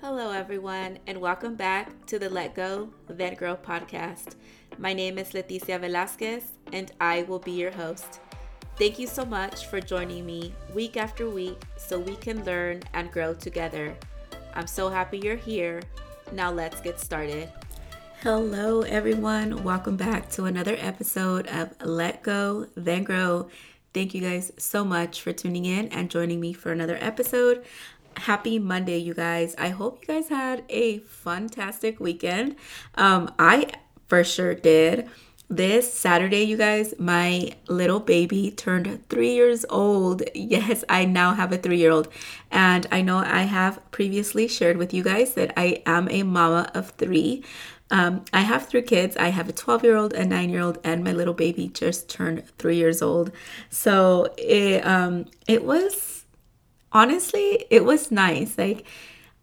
Hello, everyone, and welcome back to the Let Go, Then Grow podcast. My name is Leticia Velasquez, and I will be your host. Thank you so much for joining me week after week so we can learn and grow together. I'm so happy you're here. Now, let's get started. Hello, everyone. Welcome back to another episode of Let Go, Then Grow. Thank you guys so much for tuning in and joining me for another episode happy Monday, you guys. I hope you guys had a fantastic weekend. Um, I for sure did. This Saturday, you guys, my little baby turned three years old. Yes, I now have a three year old. And I know I have previously shared with you guys that I am a mama of three. Um, I have three kids. I have a 12 year old, a nine year old, and my little baby just turned three years old. So it, um, it was honestly, it was nice. Like,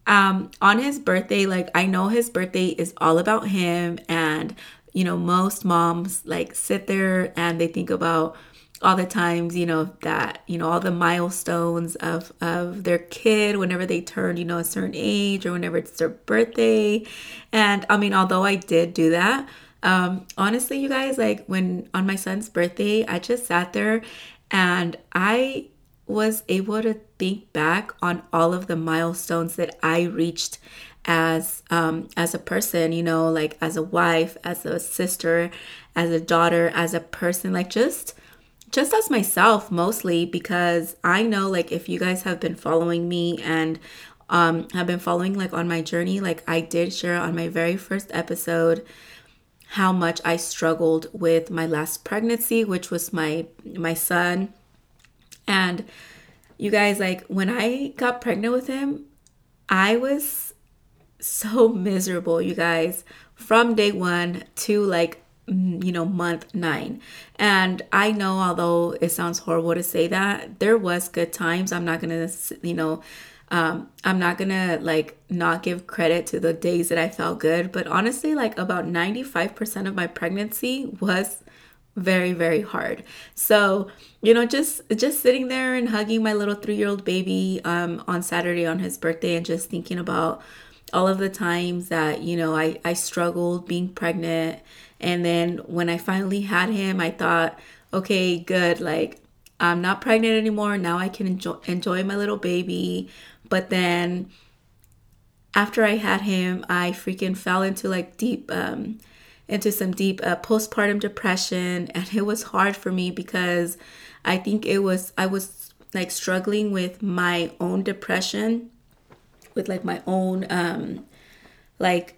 um, on his birthday, like, I know his birthday is all about him. And, you know, most moms like sit there and they think about all the times, you know, that, you know, all the milestones of, of their kid whenever they turn, you know, a certain age or whenever it's their birthday. And I mean, although I did do that, um, honestly, you guys, like when on my son's birthday, I just sat there and I was able to think back on all of the milestones that I reached as um, as a person, you know, like as a wife, as a sister, as a daughter, as a person, like just just as myself mostly because I know like if you guys have been following me and um have been following like on my journey, like I did share on my very first episode how much I struggled with my last pregnancy, which was my my son and you guys, like when I got pregnant with him, I was so miserable, you guys, from day one to like, you know, month nine. And I know, although it sounds horrible to say that, there was good times. I'm not gonna, you know, um, I'm not gonna like not give credit to the days that I felt good, but honestly, like about 95% of my pregnancy was very very hard. So you know just just sitting there and hugging my little three-year-old baby um, on saturday on his birthday and just thinking about all of the times that you know i i struggled being pregnant. And then when i finally had him i thought okay good like i'm not pregnant anymore. Now i can enjoy enjoy my little baby. But then after i had him i freaking fell into like deep um into some deep uh, postpartum depression and it was hard for me because i think it was i was like struggling with my own depression with like my own um like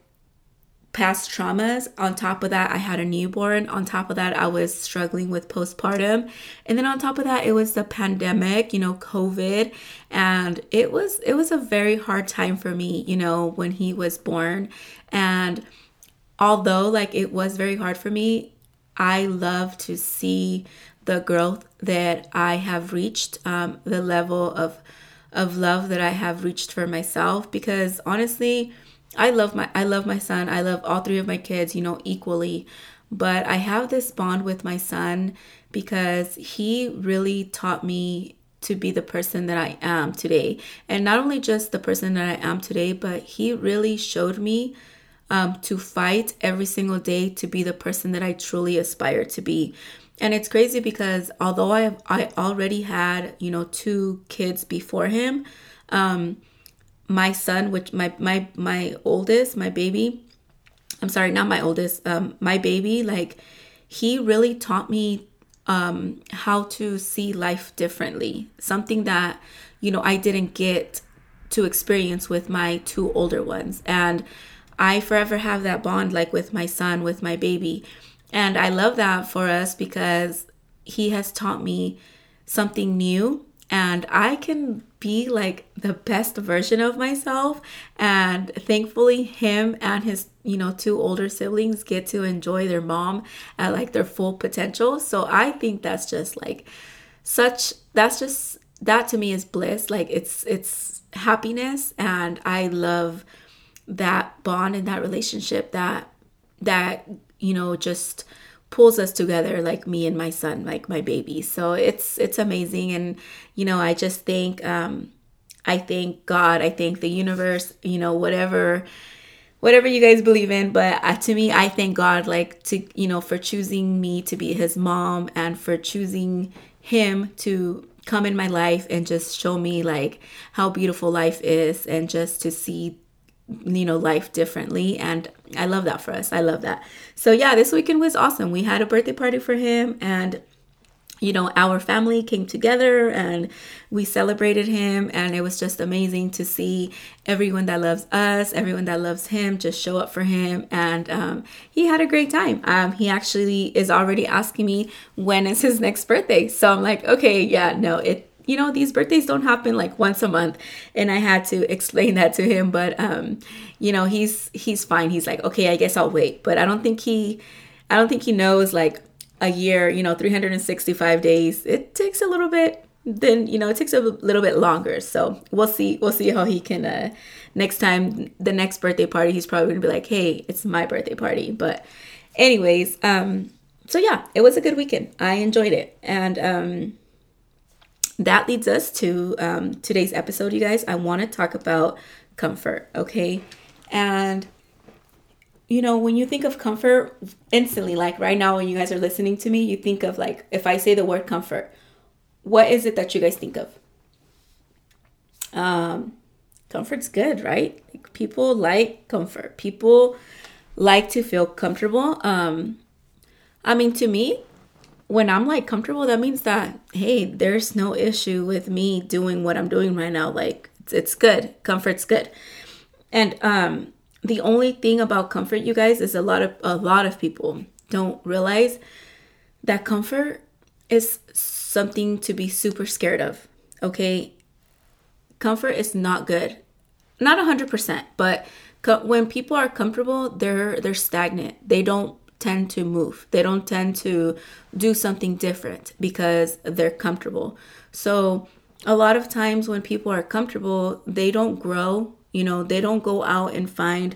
past traumas. On top of that i had a newborn. On top of that i was struggling with postpartum. And then on top of that it was the pandemic you know covid. And it was it was a very hard time for me you know when he was born. And although like it was very hard for me, I love to see the growth that I have reached, um, the level of of love that I have reached for myself. Because honestly, I love my I love my son. I love all three of my kids, you know, equally. But I have this bond with my son because he really taught me to be the person that I am today. And not only just the person that I am today, but he really showed me um, to fight every single day to be the person that I truly aspire to be. And it's crazy because although I I already had you know two kids before him, um, my son, which my my my oldest, my baby, I'm sorry, not my oldest, um, my baby, like he really taught me um, how to see life differently. Something that you know I didn't get to experience with my two older ones, and I forever have that bond like with my son, with my baby. And I love that for us because he has taught me something new. And I can be like the best version of myself. And thankfully him and his you know two older siblings get to enjoy their mom at like their full potential. So I think that's just like such that's just that to me is bliss. Like it's it's happiness. And I love that bond and that relationship that that you know just pulls us together like me and my son like my baby. So it's it's amazing. And you know i just think um I thank God. I thank the universe, you know, whatever whatever you guys believe in. But uh, to me i thank god like to you know for choosing me to be his mom and for choosing him to come in my life and just show me like how beautiful life is and just to see you know life differently and i love that for us i love that so yeah this weekend was awesome we had a birthday party for him and you know, our family came together and we celebrated him. And it was just amazing to see everyone that loves us, everyone that loves him, just show up for him. And um, he had a great time. Um, he actually is already asking me when is his next birthday. So I'm like, okay, yeah, no, it. You know, these birthdays don't happen like once a month, and I had to explain that to him. But um, you know, he's he's fine. He's like, okay, I guess I'll wait. But I don't think he, I don't think he knows like a year, you know, 365 days, it takes a little bit then you know it takes a little bit longer so we'll see we'll see how he can uh next time the next birthday party he's probably gonna be like hey it's my birthday party but anyways um so yeah it was a good weekend i enjoyed it and um that leads us to um today's episode you guys i want to talk about comfort okay and you know, when you think of comfort, instantly, like right now, when you guys are listening to me, you think of like, if I say the word comfort, what is it that you guys think of? Um, comfort's good, right? Like, people like comfort. People like to feel comfortable. Um, I mean, to me, when I'm like comfortable, that means that hey, there's no issue with me doing what I'm doing right now. Like it's, it's good. Comfort's good. And um the only thing about comfort you guys is a lot of a lot of people don't realize that comfort is something to be super scared of okay comfort is not good not a 100% but co- when people are comfortable they're they're stagnant they don't tend to move they don't tend to do something different because they're comfortable so a lot of times when people are comfortable they don't grow you know, they don't go out and find,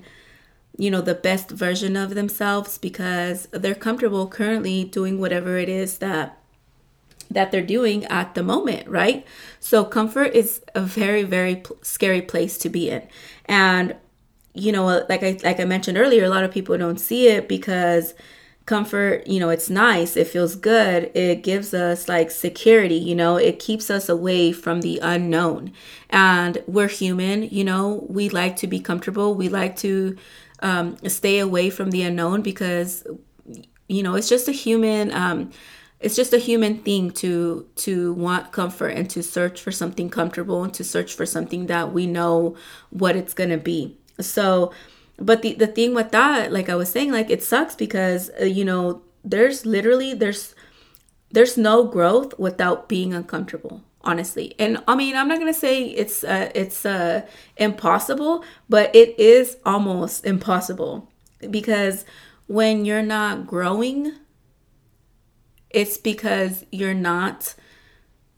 you know, the best version of themselves because they're comfortable currently doing whatever it is that that they're doing at the moment, right? So comfort is a very very scary place to be in. And you know, like I like I mentioned earlier, a lot of people don't see it because comfort you know it's nice it feels good it gives us like security you know it keeps us away from the unknown. And we're human you know we like to be comfortable we like to um, stay away from the unknown because you know it's just a human um, it's just a human thing to to want comfort and to search for something comfortable and to search for something that we know what it's gonna be so but the the thing with that like i was saying like it sucks because uh, you know there's literally there's there's no growth without being uncomfortable honestly. And i mean i'm not gonna say it's uh it's uh impossible but it is almost impossible because when you're not growing it's because you're not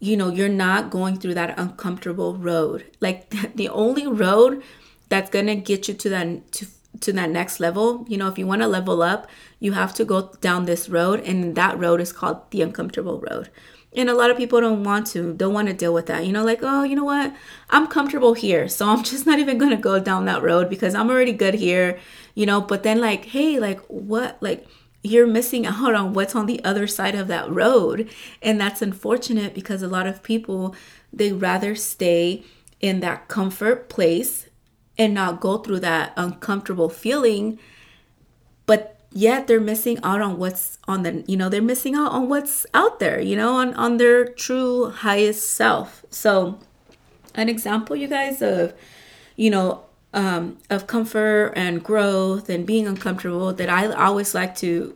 you know you're not going through that uncomfortable road. Like the only road that's gonna get you to that to, to that next level. You know if you want to level up you have to go down this road and that road is called the uncomfortable road. And a lot of people don't want to don't want to deal with that. You know like oh you know what? I'm comfortable here so i'm just not even gonna go down that road because i'm already good here you know? But then like hey like what like you're missing out on what's on the other side of that road. And that's unfortunate because a lot of people they rather stay in that comfort place and not go through that uncomfortable feeling but yet they're missing out on what's on the you know they're missing out on what's out there you know on on their true highest self. So an example you guys of you know um of comfort and growth and being uncomfortable that i always like to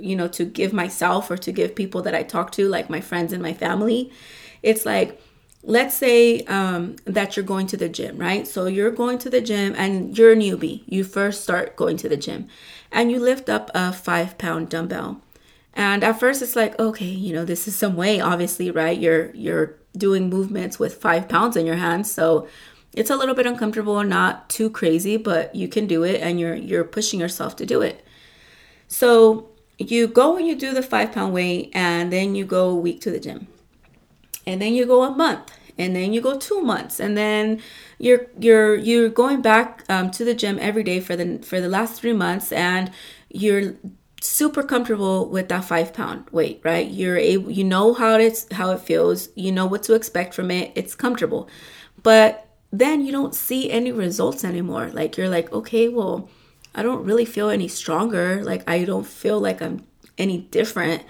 you know to give myself or to give people that i talk to like my friends and my family. It's like let's say um, that you're going to the gym, right? So you're going to the gym and you're a newbie. You first start going to the gym and you lift up a five pound dumbbell. And at first it's like, okay, you know, this is some way, obviously, right? You're you're doing movements with five pounds in your hands. So it's a little bit uncomfortable, not too crazy, but you can do it and you're you're pushing yourself to do it. So you go and you do the five pound weight and then you go a week to the gym and then you go a month and then you go two months and then you're you're you're going back um, to the gym every day for the for the last three months and you're super comfortable with that five pound weight right? You're able you know how it's how it feels you know what to expect from it it's comfortable. But then you don't see any results anymore. Like you're like okay well i don't really feel any stronger. Like i don't feel like i'm any different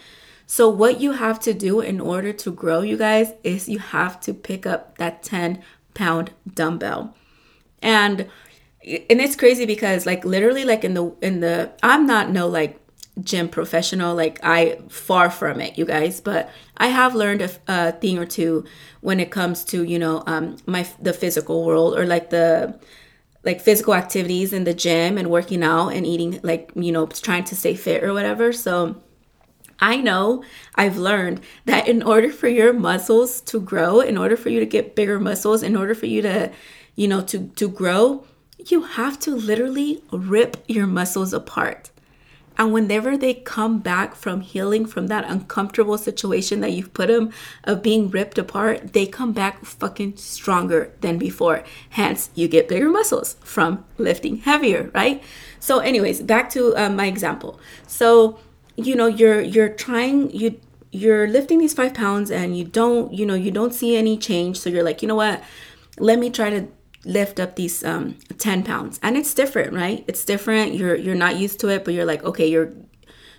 so what you have to do in order to grow you guys is you have to pick up that 10 pound dumbbell. And and it's crazy because like literally like in the in the i'm not no like gym professional like i far from it you guys but i have learned a, a thing or two when it comes to you know um my the physical world or like the like physical activities in the gym and working out and eating like you know trying to stay fit or whatever. So I know I've learned that in order for your muscles to grow, in order for you to get bigger muscles, in order for you to, you know, to to grow, you have to literally rip your muscles apart. And whenever they come back from healing from that uncomfortable situation that you've put them of being ripped apart, they come back fucking stronger than before. Hence, you get bigger muscles from lifting heavier, right? So, anyways, back to um, my example. So, you know, you're you're trying you you're lifting these five pounds and you don't you know you don't see any change. So you're like, you know what? Let me try to lift up these um 10 pounds. And it's different right? It's different. You're you're not used to it but you're like okay you're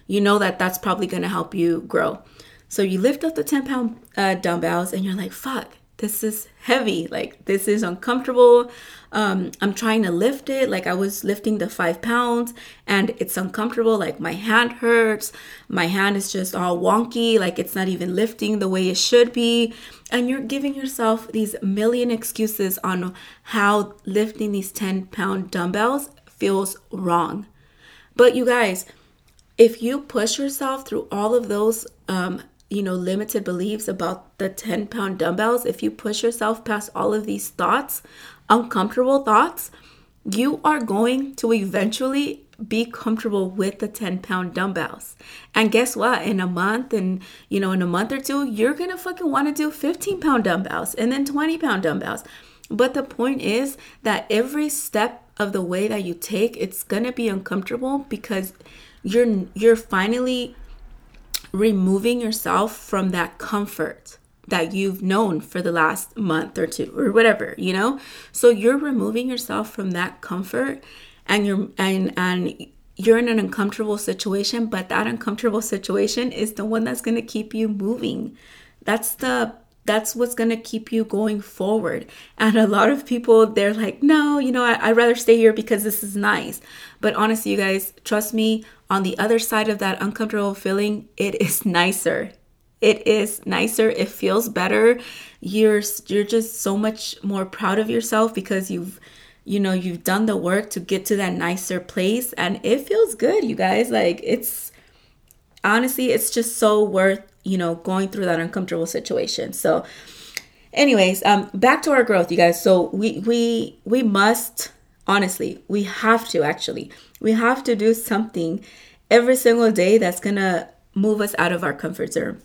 you know that that's probably going to help you grow. So you lift up the 10 pound uh, dumbbells and you're like fuck this is heavy. Like this is uncomfortable um, i'm trying to lift it. Like i was lifting the five pounds and it's uncomfortable. Like my hand hurts. My hand is just all wonky. Like it's not even lifting the way it should be. And you're giving yourself these million excuses on how lifting these 10 pound dumbbells feels wrong. But you guys if you push yourself through all of those um, you know limited beliefs about the 10 pound dumbbells if you push yourself past all of these thoughts uncomfortable thoughts, you are going to eventually be comfortable with the 10 pound dumbbells. And guess what? In a month and you know, in a month or two, you're gonna fucking wanna do 15 pound dumbbells and then 20 pound dumbbells. But the point is that every step of the way that you take, it's gonna be uncomfortable because you're you're finally removing yourself from that comfort that you've known for the last month or two or whatever, you know? So you're removing yourself from that comfort and you're and and you're in an uncomfortable situation, but that uncomfortable situation is the one that's going to keep you moving. That's the that's what's going to keep you going forward. And a lot of people, they're like, no, you know, I, would rather stay here because this is nice. But honestly, you guys, trust me, on the other side of that uncomfortable feeling, it is nicer it is nicer. It feels better. You're you're just so much more proud of yourself because you've you know you've done the work to get to that nicer place and it feels good you guys. Like it's honestly it's just so worth you know going through that uncomfortable situation. So anyways um back to our growth you guys. So we we we must honestly we have to actually we have to do something every single day that's gonna move us out of our comfort zone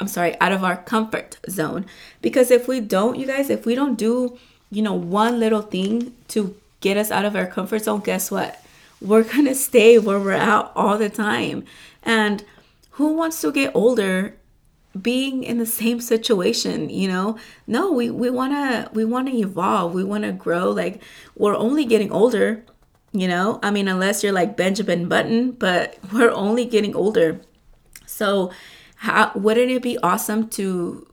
I'm sorry, out of our comfort zone. Because if we don't, you guys, if we don't do, you know, one little thing to get us out of our comfort zone, guess what? We're going to stay where we're at all the time. And who wants to get older being in the same situation, you know? No, we we want to we want to evolve. We want to grow like we're only getting older, you know? I mean, unless you're like Benjamin Button, but we're only getting older. So, how wouldn't it be awesome to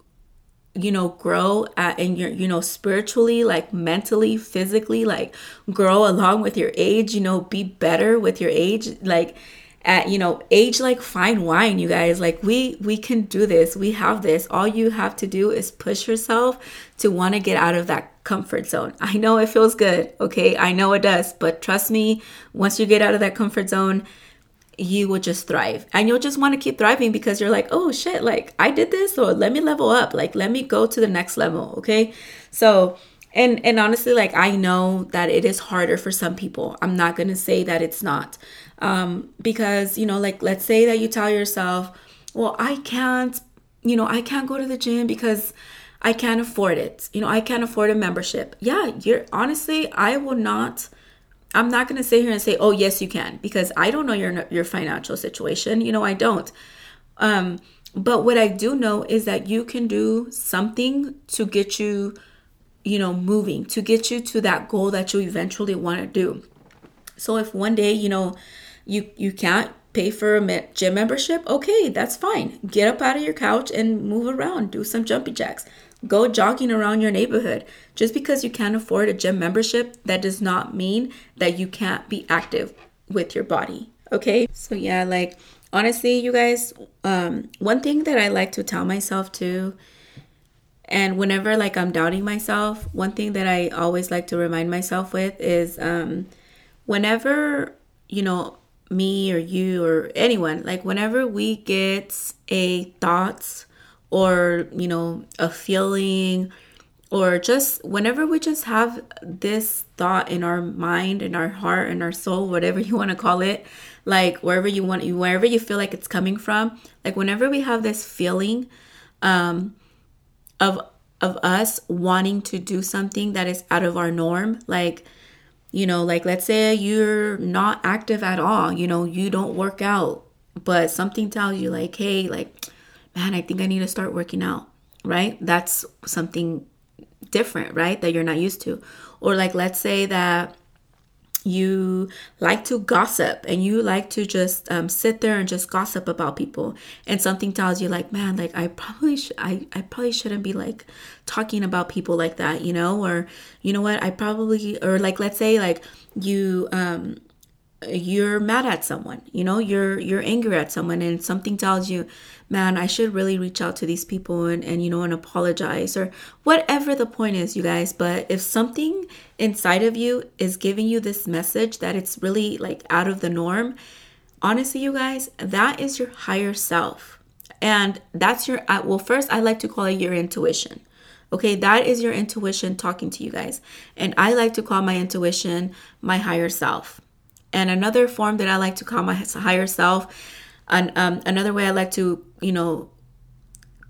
you know grow at in your you know spiritually like mentally physically like grow along with your age you know be better with your age? Like at you know age like fine wine you guys. Like we we can do this. We have this. All you have to do is push yourself to want to get out of that comfort zone. I know it feels good okay? I know it does. But trust me once you get out of that comfort zone you will just thrive and you'll just want to keep thriving because you're like oh shit like i did this or let me level up like let me go to the next level okay so and and honestly like i know that it is harder for some people i'm not to say that it's not um because you know like let's say that you tell yourself well i can't you know i can't go to the gym because I can't afford it. You know, I can't afford a membership. Yeah, you're honestly, I will not I'm not going to sit here and say, "Oh, yes, you can," because I don't know your your financial situation. You know, I don't. Um, but what I do know is that you can do something to get you, you know, moving, to get you to that goal that you eventually want to do. So if one day, you know, you you can't pay for a gym membership, okay, that's fine. Get up out of your couch and move around, do some jumpy jacks. Go jogging around your neighborhood. Just because you can't afford a gym membership, that does not mean that you can't be active with your body. Okay? So yeah, like honestly, you guys, um one thing that I like to tell myself too and whenever like I'm doubting myself, one thing that I always like to remind myself with is um whenever, you know, me or you or anyone, like whenever we get a thought or, you know, a feeling or just whenever we just have this thought in our mind in our heart in our soul whatever you want to call it like wherever you want wherever you feel like it's coming from like whenever we have this feeling um of of us wanting to do something that is out of our norm like you know like let's say you're not active at all you know you don't work out but something tells you like hey like man i think i need to start working out right? That's something different right that you're not used to. Or like let's say that you like to gossip and you like to just um, sit there and just gossip about people and something tells you like man like i probably should I, I probably shouldn't be like talking about people like that you know? Or you know what? I probably or like let's say like you um you're mad at someone you know you're you're angry at someone and something tells you man i should really reach out to these people and, and you know and apologize or whatever the point is you guys but if something inside of you is giving you this message that it's really like out of the norm honestly you guys that is your higher self. And that's your uh, well first i like to call it your intuition okay? That is your intuition talking to you guys. And i like to call my intuition my higher self and another form that I like to call my higher self, and um, another way I like to, you know,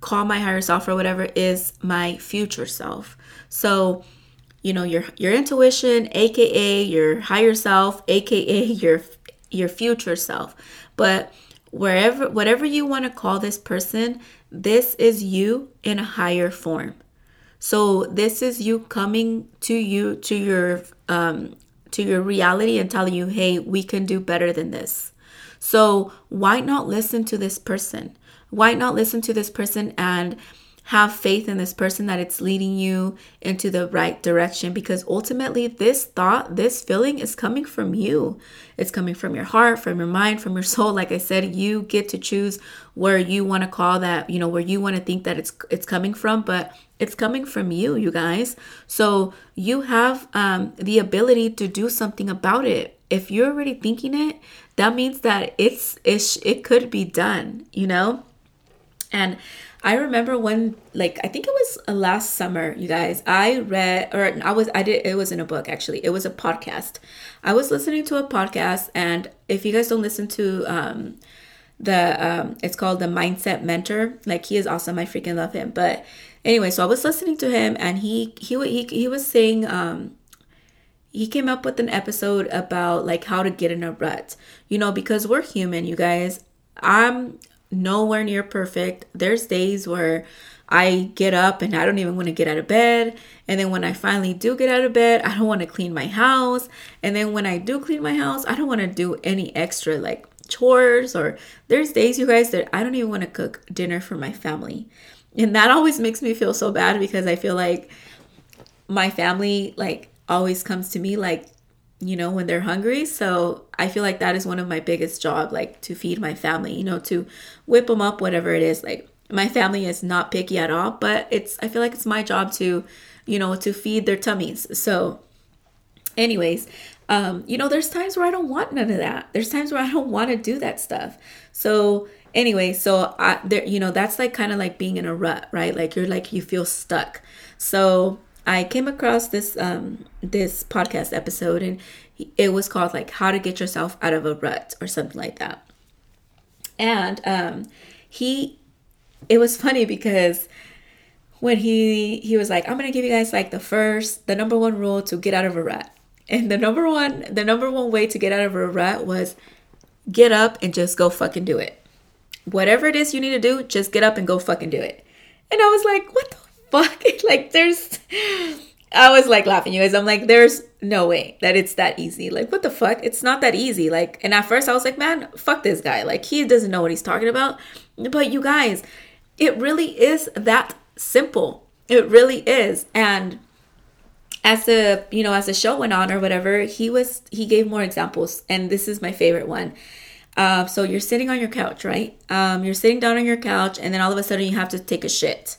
call my higher self or whatever is my future self. So, you know, your your intuition, aka your higher self, aka your your future self. But wherever whatever you want to call this person, this is you in a higher form. So this is you coming to you to your um to your reality and telling you, hey, we can do better than this. So why not listen to this person? Why not listen to this person and have faith in this person that it's leading you into the right direction because ultimately this thought, this feeling is coming from you. It's coming from your heart, from your mind, from your soul. Like I said, you get to choose where you want to call that, you know, where you want to think that it's it's coming from, but it's coming from you, you guys. So you have um, the ability to do something about it. If you're already thinking it, that means that it's, it's it could be done, you know? And I remember when like I think it was uh, last summer, you guys, I read or I was I did it was in a book actually. It was a podcast. I was listening to a podcast and if you guys don't listen to um the um it's called the mindset mentor like he is awesome i freaking love him but anyway so i was listening to him and he he he, he was saying um he came up with an episode about like how to get in a rut you know because we're human you guys i'm nowhere near perfect there's days where i get up and i don't even want to get out of bed and then when i finally do get out of bed i don't want to clean my house and then when i do clean my house i don't want to do any extra like chores or there's days you guys that I don't even want to cook dinner for my family. And that always makes me feel so bad because I feel like my family like always comes to me like you know when they're hungry so i feel like that is one of my biggest job like to feed my family you know to whip them up whatever it is like my family is not picky at all but it's i feel like it's my job to you know to feed their tummies so anyways um, you know, there's times where I don't want none of that. There's times where I don't want to do that stuff. So anyway, so I there, you know, that's like kind of like being in a rut, right? Like you're like you feel stuck. So I came across this um this podcast episode and it was called like how to get yourself out of a rut or something like that. And um he it was funny because when he he was like, I'm gonna give you guys like the first, the number one rule to get out of a rut. And the number one, the number one way to get out of a rut was get up and just go fucking do it. Whatever it is you need to do, just get up and go fucking do it. And I was like, what the fuck? like there's I was like laughing, you guys. I'm like, there's no way that it's that easy. Like, what the fuck? It's not that easy. Like, and at first I was like, man, fuck this guy. Like, he doesn't know what he's talking about. But you guys, it really is that simple. It really is. And as the you know as the show went on or whatever, he was he gave more examples, and this is my favorite one. Uh, so you're sitting on your couch, right? Um, you're sitting down on your couch, and then all of a sudden you have to take a shit.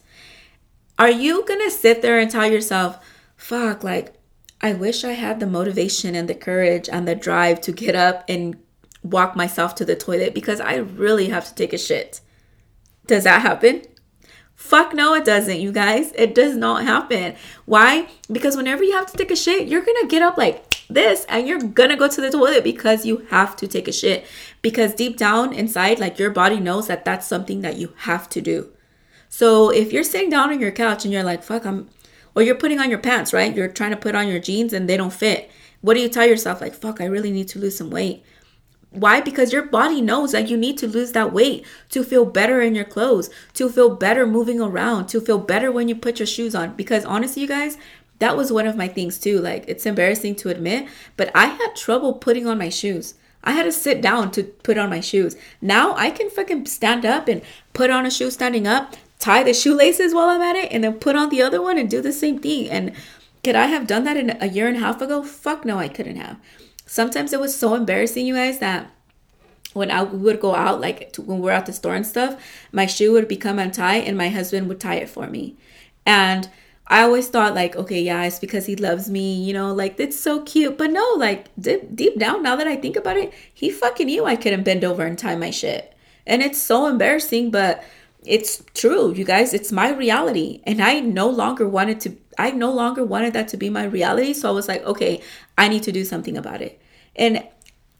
Are you gonna sit there and tell yourself, "Fuck," like I wish I had the motivation and the courage and the drive to get up and walk myself to the toilet because I really have to take a shit. Does that happen? Fuck no, it doesn't, you guys. It does not happen. Why? Because whenever you have to take a shit, you're gonna get up like this and you're gonna go to the toilet because you have to take a shit. Because deep down inside, like your body knows that that's something that you have to do. So if you're sitting down on your couch and you're like, fuck, I'm, or you're putting on your pants, right? You're trying to put on your jeans and they don't fit. What do you tell yourself? Like, fuck, I really need to lose some weight. Why? Because your body knows that you need to lose that weight to feel better in your clothes, to feel better moving around, to feel better when you put your shoes on. Because honestly, you guys, that was one of my things too. Like, it's embarrassing to admit, but I had trouble putting on my shoes. I had to sit down to put on my shoes. Now I can fucking stand up and put on a shoe standing up, tie the shoelaces while I'm at it, and then put on the other one and do the same thing. And could I have done that in a year and a half ago? Fuck no, I couldn't have. Sometimes it was so embarrassing, you guys, that when I would go out, like to, when we're at the store and stuff, my shoe would become untied and my husband would tie it for me. And I always thought like, okay, yeah, it's because he loves me, you know, like it's so cute. But no, like deep, deep down, now that I think about it, he fucking knew I couldn't bend over and tie my shit. And it's so embarrassing, but it's true, you guys. It's my reality. And I no longer wanted to I no longer wanted that to be my reality. So I was like, okay, I need to do something about it. And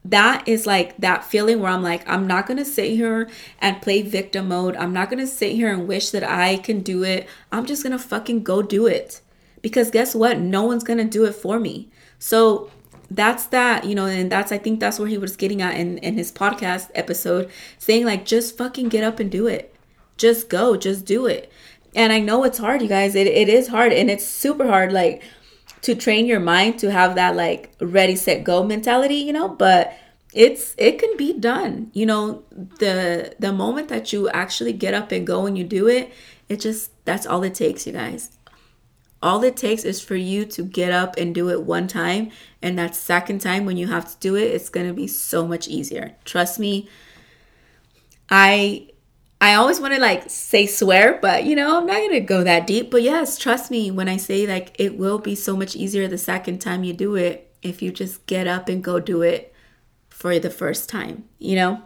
that is like that feeling where I'm like, I'm not gonna sit here and play victim mode. I'm not gonna sit here and wish that I can do it. I'm just gonna fucking go do it. Because guess what? No one's gonna do it for me. So that's that, you know, and that's I think that's where he was getting at in, in his podcast episode, saying like just fucking get up and do it. Just go, just do it. And I know it's hard, you guys. It, it is hard and it's super hard. Like to train your mind to have that like ready set go mentality you know but it's it can be done you know the the moment that you actually get up and go and you do it it just that's all it takes you guys all it takes is for you to get up and do it one time and that second time when you have to do it it's going to be so much easier trust me i I always want to like say swear, but you know, I'm not going to go that deep. But yes, trust me when I say like it will be so much easier the second time you do it if you just get up and go do it for the first time, you know?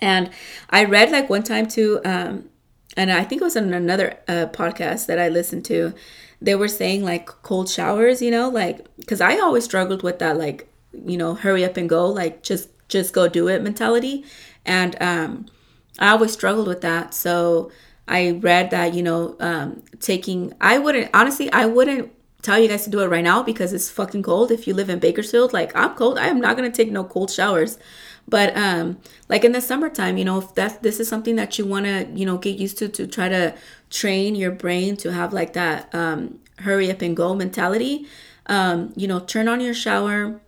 And I read like one time too, um, and I think it was on another uh, podcast that I listened to. They were saying like cold showers, you know, like because I always struggled with that, like you know, hurry up and go, like just just go do it mentality, and um, I always struggled with that. So I read that, you know, um, taking, I wouldn't, honestly, I wouldn't tell you guys to do it right now because it's fucking cold. If you live in Bakersfield, like I'm cold, I am not going to take no cold showers. But um, like in the summertime, you know, if that this is something that you want to, you know, get used to to try to train your brain to have like that um, hurry up and go mentality, um, you know, turn on your shower,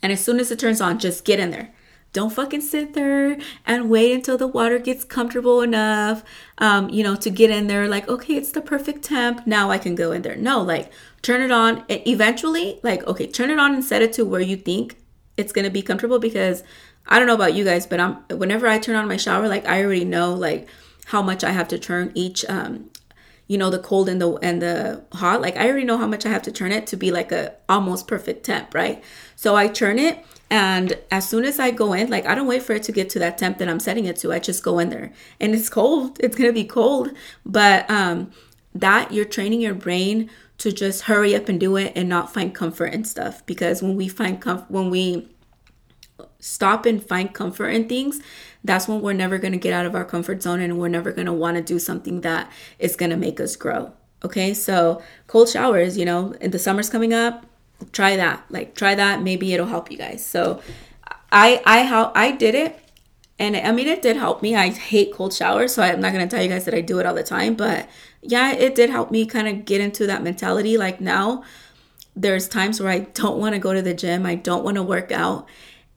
and as soon as it turns on, just get in there. Don't fucking sit there and wait until the water gets comfortable enough, um, you know, to get in there. Like, okay, it's the perfect temp. Now I can go in there. No, like, turn it on. And eventually, like, okay, turn it on and set it to where you think it's gonna be comfortable. Because I don't know about you guys, but I'm whenever I turn on my shower, like, I already know like how much I have to turn each um you know the cold and the and the hot like i already know how much i have to turn it to be like a almost perfect temp right so i turn it and as soon as I go in, like I don't wait for it to get to that temp that I'm setting it to. I just go in there. And it's cold. It's gonna be cold. But um that you're training your brain to just hurry up and do it and not find comfort and stuff. Because when we find comfort when we stop and find comfort in things, that's when we're never going to get out of our comfort zone and we're never going to want to do something that is going to make us grow. Okay, so cold showers, you know, and the summer's coming up, try that. Like try that, maybe it'll help you guys. So I I how I did it and I mean it did help me. I hate cold showers, so I'm not to tell you guys that I do it all the time, but yeah, it did help me kind of get into that mentality like now there's times where I don't want to go to the gym, I don't want to work out,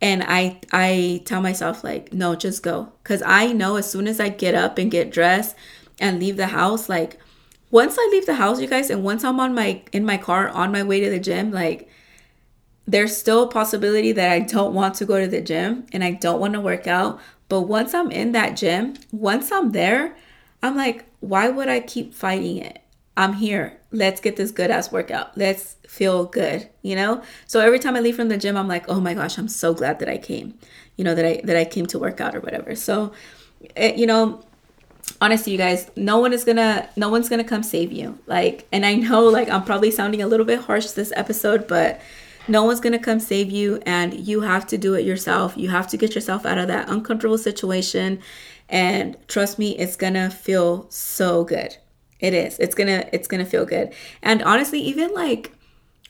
and I I tell myself like, no, just go cuz I know as soon as I get up and get dressed and leave the house like once I leave the house, you guys, and once I'm on my in my car on my way to the gym, like there's still a possibility that I don't want to go to the gym and I don't want to work out. But once I'm in that gym, once I'm there, I'm like, why would I keep fighting it? I'm here. Let's get this good ass workout. Let's feel good, you know? So every time I leave from the gym, I'm like, "Oh my gosh, I'm so glad that I came." You know, that I that I came to work out or whatever. So it, you know, honestly you guys no one is gonna no one's gonna come save you. Like and i know like i'm probably sounding a little bit harsh this episode but no one's gonna come save you and you have to do it yourself. You have to get yourself out of that uncomfortable situation and trust me it's gonna feel so good. It is. It's gonna it's gonna feel good. And honestly even like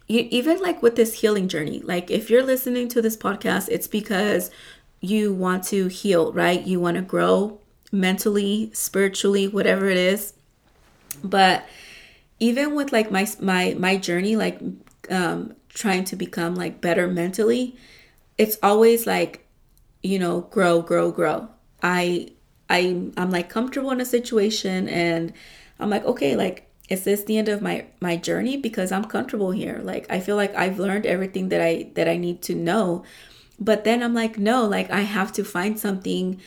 you, even like with this healing journey like if you're listening to this podcast it's because you want to heal right? You want to grow mentally, spiritually, whatever it is. But even with like my my my journey like um trying to become like better mentally, it's always like you know, grow, grow, grow. I I I'm like comfortable in a situation and I'm like, okay, like is this the end of my my journey because I'm comfortable here. Like I feel like I've learned everything that I that I need to know. But then I'm like, no, like I have to find something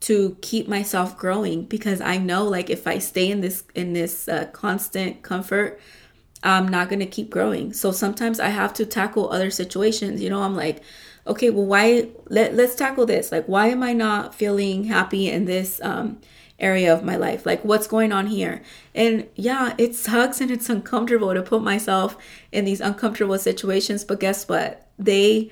to keep myself growing because I know like if I stay in this in this uh, constant comfort I'm not going to keep growing. So sometimes I have to tackle other situations. You know, I'm like, okay, well why let let's tackle this. Like why am I not feeling happy in this um area of my life? Like what's going on here? And yeah, it sucks and it's uncomfortable to put myself in these uncomfortable situations, but guess what? They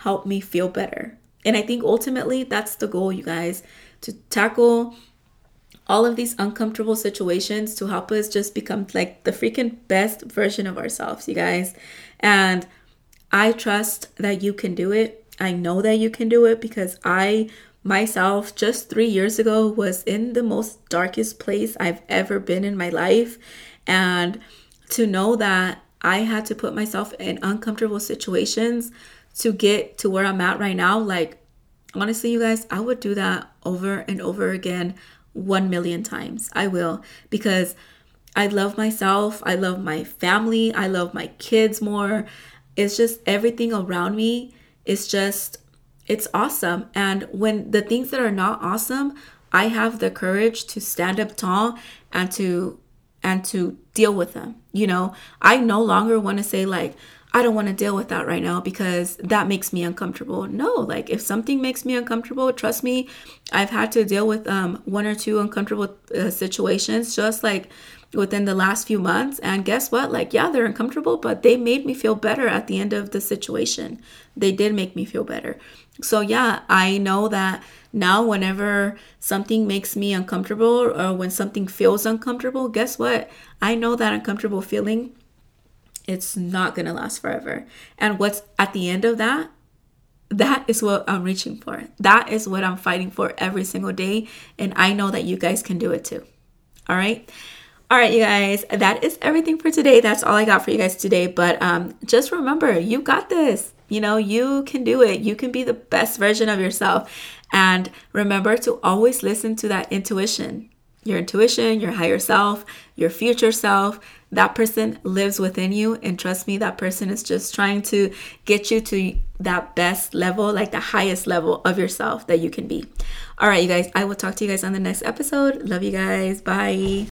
help me feel better. And I think ultimately that's the goal, you guys, to tackle all of these uncomfortable situations to help us just become like the freaking best version of ourselves, you guys. And I trust that you can do it. I know that you can do it because I myself just three years ago was in the most darkest place I've ever been in my life. And to know that I had to put myself in uncomfortable situations to get to where I'm at right now, like honestly, you guys, I would do that over and over again 1 million times. I will because I love myself, I love my family, I love my kids more. It's just everything around me is just it's awesome. And when the things that are not awesome, I have the courage to stand up tall and to and to deal with them. You know, I no longer want to say like I don't want to deal with that right now because that makes me uncomfortable. No, like if something makes me uncomfortable, trust me, I've had to deal with um, one or two uncomfortable uh, situations just like within the last few months. And guess what? Like, yeah, they're uncomfortable, but they made me feel better at the end of the situation. They did make me feel better. So, yeah, I know that now whenever something makes me uncomfortable or when something feels uncomfortable, guess what? I know that uncomfortable feeling it's not going to last forever. And what's at the end of that, that is what I'm reaching for. That is what I'm fighting for every single day. And I know that you guys can do it too. All right. All right, you guys, that is everything for today. That's all I got for you guys today. But um, just remember, you got this. You know, you can do it. You can be the best version of yourself. And remember to always listen to that intuition your intuition, your higher self, your future self that person lives within you. And trust me that person is just trying to get you to that best level like the highest level of yourself that you can be. All right you guys i will talk to you guys on the next episode. Love you guys. Bye